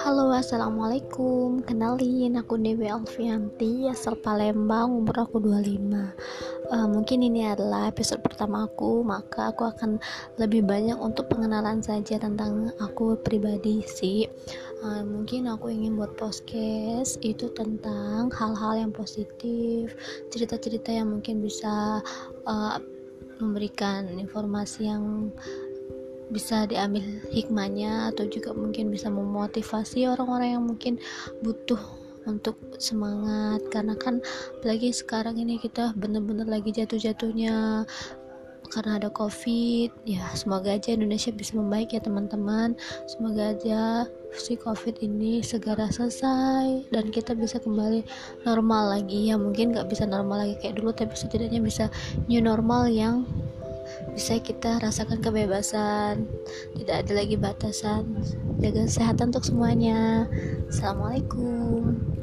Halo assalamualaikum. Kenalin aku Dewi Alfianti Asal Palembang umur aku 25 uh, eh, Mungkin ini adalah episode pertama aku Maka aku akan lebih banyak untuk pengenalan saja Tentang aku pribadi sih. Uh, Mungkin aku ingin buat podcast Itu tentang hal-hal yang positif Cerita-cerita yang mungkin bisa uh, Memberikan informasi yang bisa diambil hikmahnya atau juga mungkin bisa memotivasi orang-orang yang mungkin butuh untuk semangat. Karena kan apalagi sekarang ini kita bener-bener lagi jatuh-jatuhnya karena ada covid. Ya semoga aja Indonesia bisa membaik ya teman-teman. Semoga aja si covid ini segera selesai dan kita bisa kembali normal lagi. Ya mungkin nggak bisa normal lagi kayak dulu tapi setidaknya bisa new normal yang bisa kita rasakan kebebasan. Tidak ada lagi batasan. Jaga kesehatan untuk semuanya. Assalamualaikum